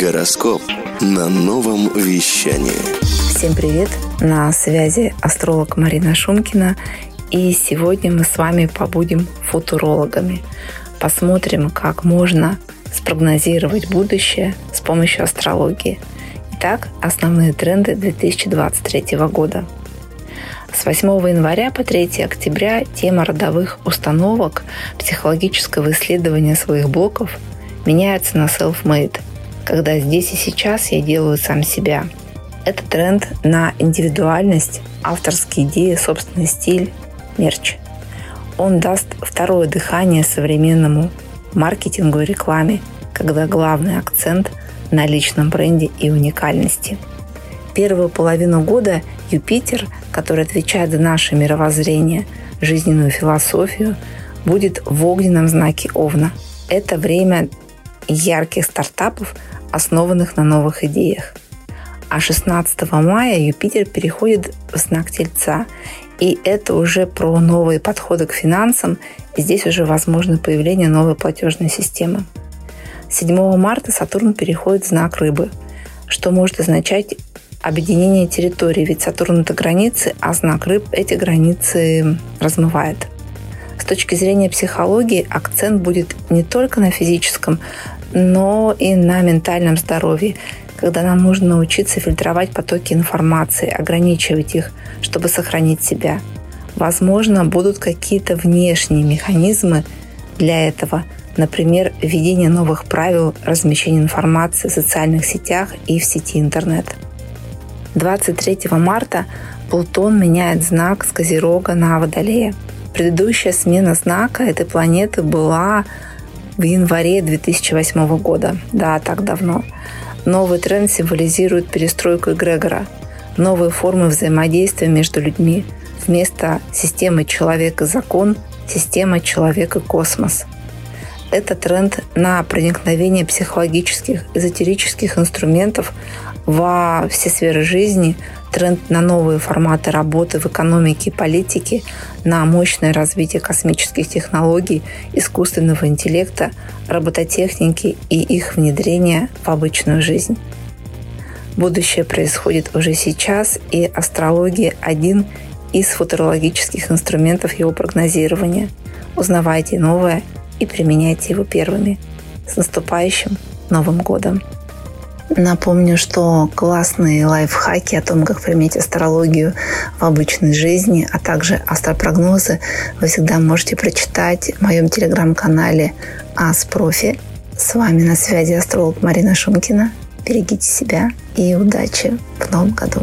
Гороскоп на новом вещании. Всем привет! На связи астролог Марина Шумкина. И сегодня мы с вами побудем футурологами. Посмотрим, как можно спрогнозировать будущее с помощью астрологии. Итак, основные тренды 2023 года. С 8 января по 3 октября тема родовых установок психологического исследования своих блоков меняется на self-made, когда здесь и сейчас я делаю сам себя. Это тренд на индивидуальность, авторские идеи, собственный стиль, мерч. Он даст второе дыхание современному маркетингу и рекламе, когда главный акцент на личном бренде и уникальности. Первую половину года Юпитер, который отвечает за наше мировоззрение, жизненную философию, будет в огненном знаке Овна. Это время ярких стартапов, основанных на новых идеях. А 16 мая Юпитер переходит в знак Тельца, и это уже про новые подходы к финансам, и здесь уже возможно появление новой платежной системы. 7 марта Сатурн переходит в знак Рыбы, что может означать объединение территорий, ведь Сатурн это границы, а знак Рыб эти границы размывает. С точки зрения психологии акцент будет не только на физическом, но и на ментальном здоровье, когда нам нужно научиться фильтровать потоки информации, ограничивать их, чтобы сохранить себя. Возможно, будут какие-то внешние механизмы для этого, например, введение новых правил размещения информации в социальных сетях и в сети интернет. 23 марта Плутон меняет знак с Козерога на Водолея. Предыдущая смена знака этой планеты была в январе 2008 года. Да, так давно. Новый тренд символизирует перестройку эгрегора, новые формы взаимодействия между людьми. Вместо системы человека-закон – система человека-космос. Это тренд на проникновение психологических, эзотерических инструментов во все сферы жизни, тренд на новые форматы работы в экономике и политике, на мощное развитие космических технологий, искусственного интеллекта, робототехники и их внедрение в обычную жизнь. Будущее происходит уже сейчас, и астрология – один из футурологических инструментов его прогнозирования. Узнавайте новое и применяйте его первыми. С наступающим Новым годом! Напомню, что классные лайфхаки о том, как применять астрологию в обычной жизни, а также астропрогнозы вы всегда можете прочитать в моем телеграм-канале Аспрофи. С вами на связи астролог Марина Шумкина. Берегите себя и удачи в новом году.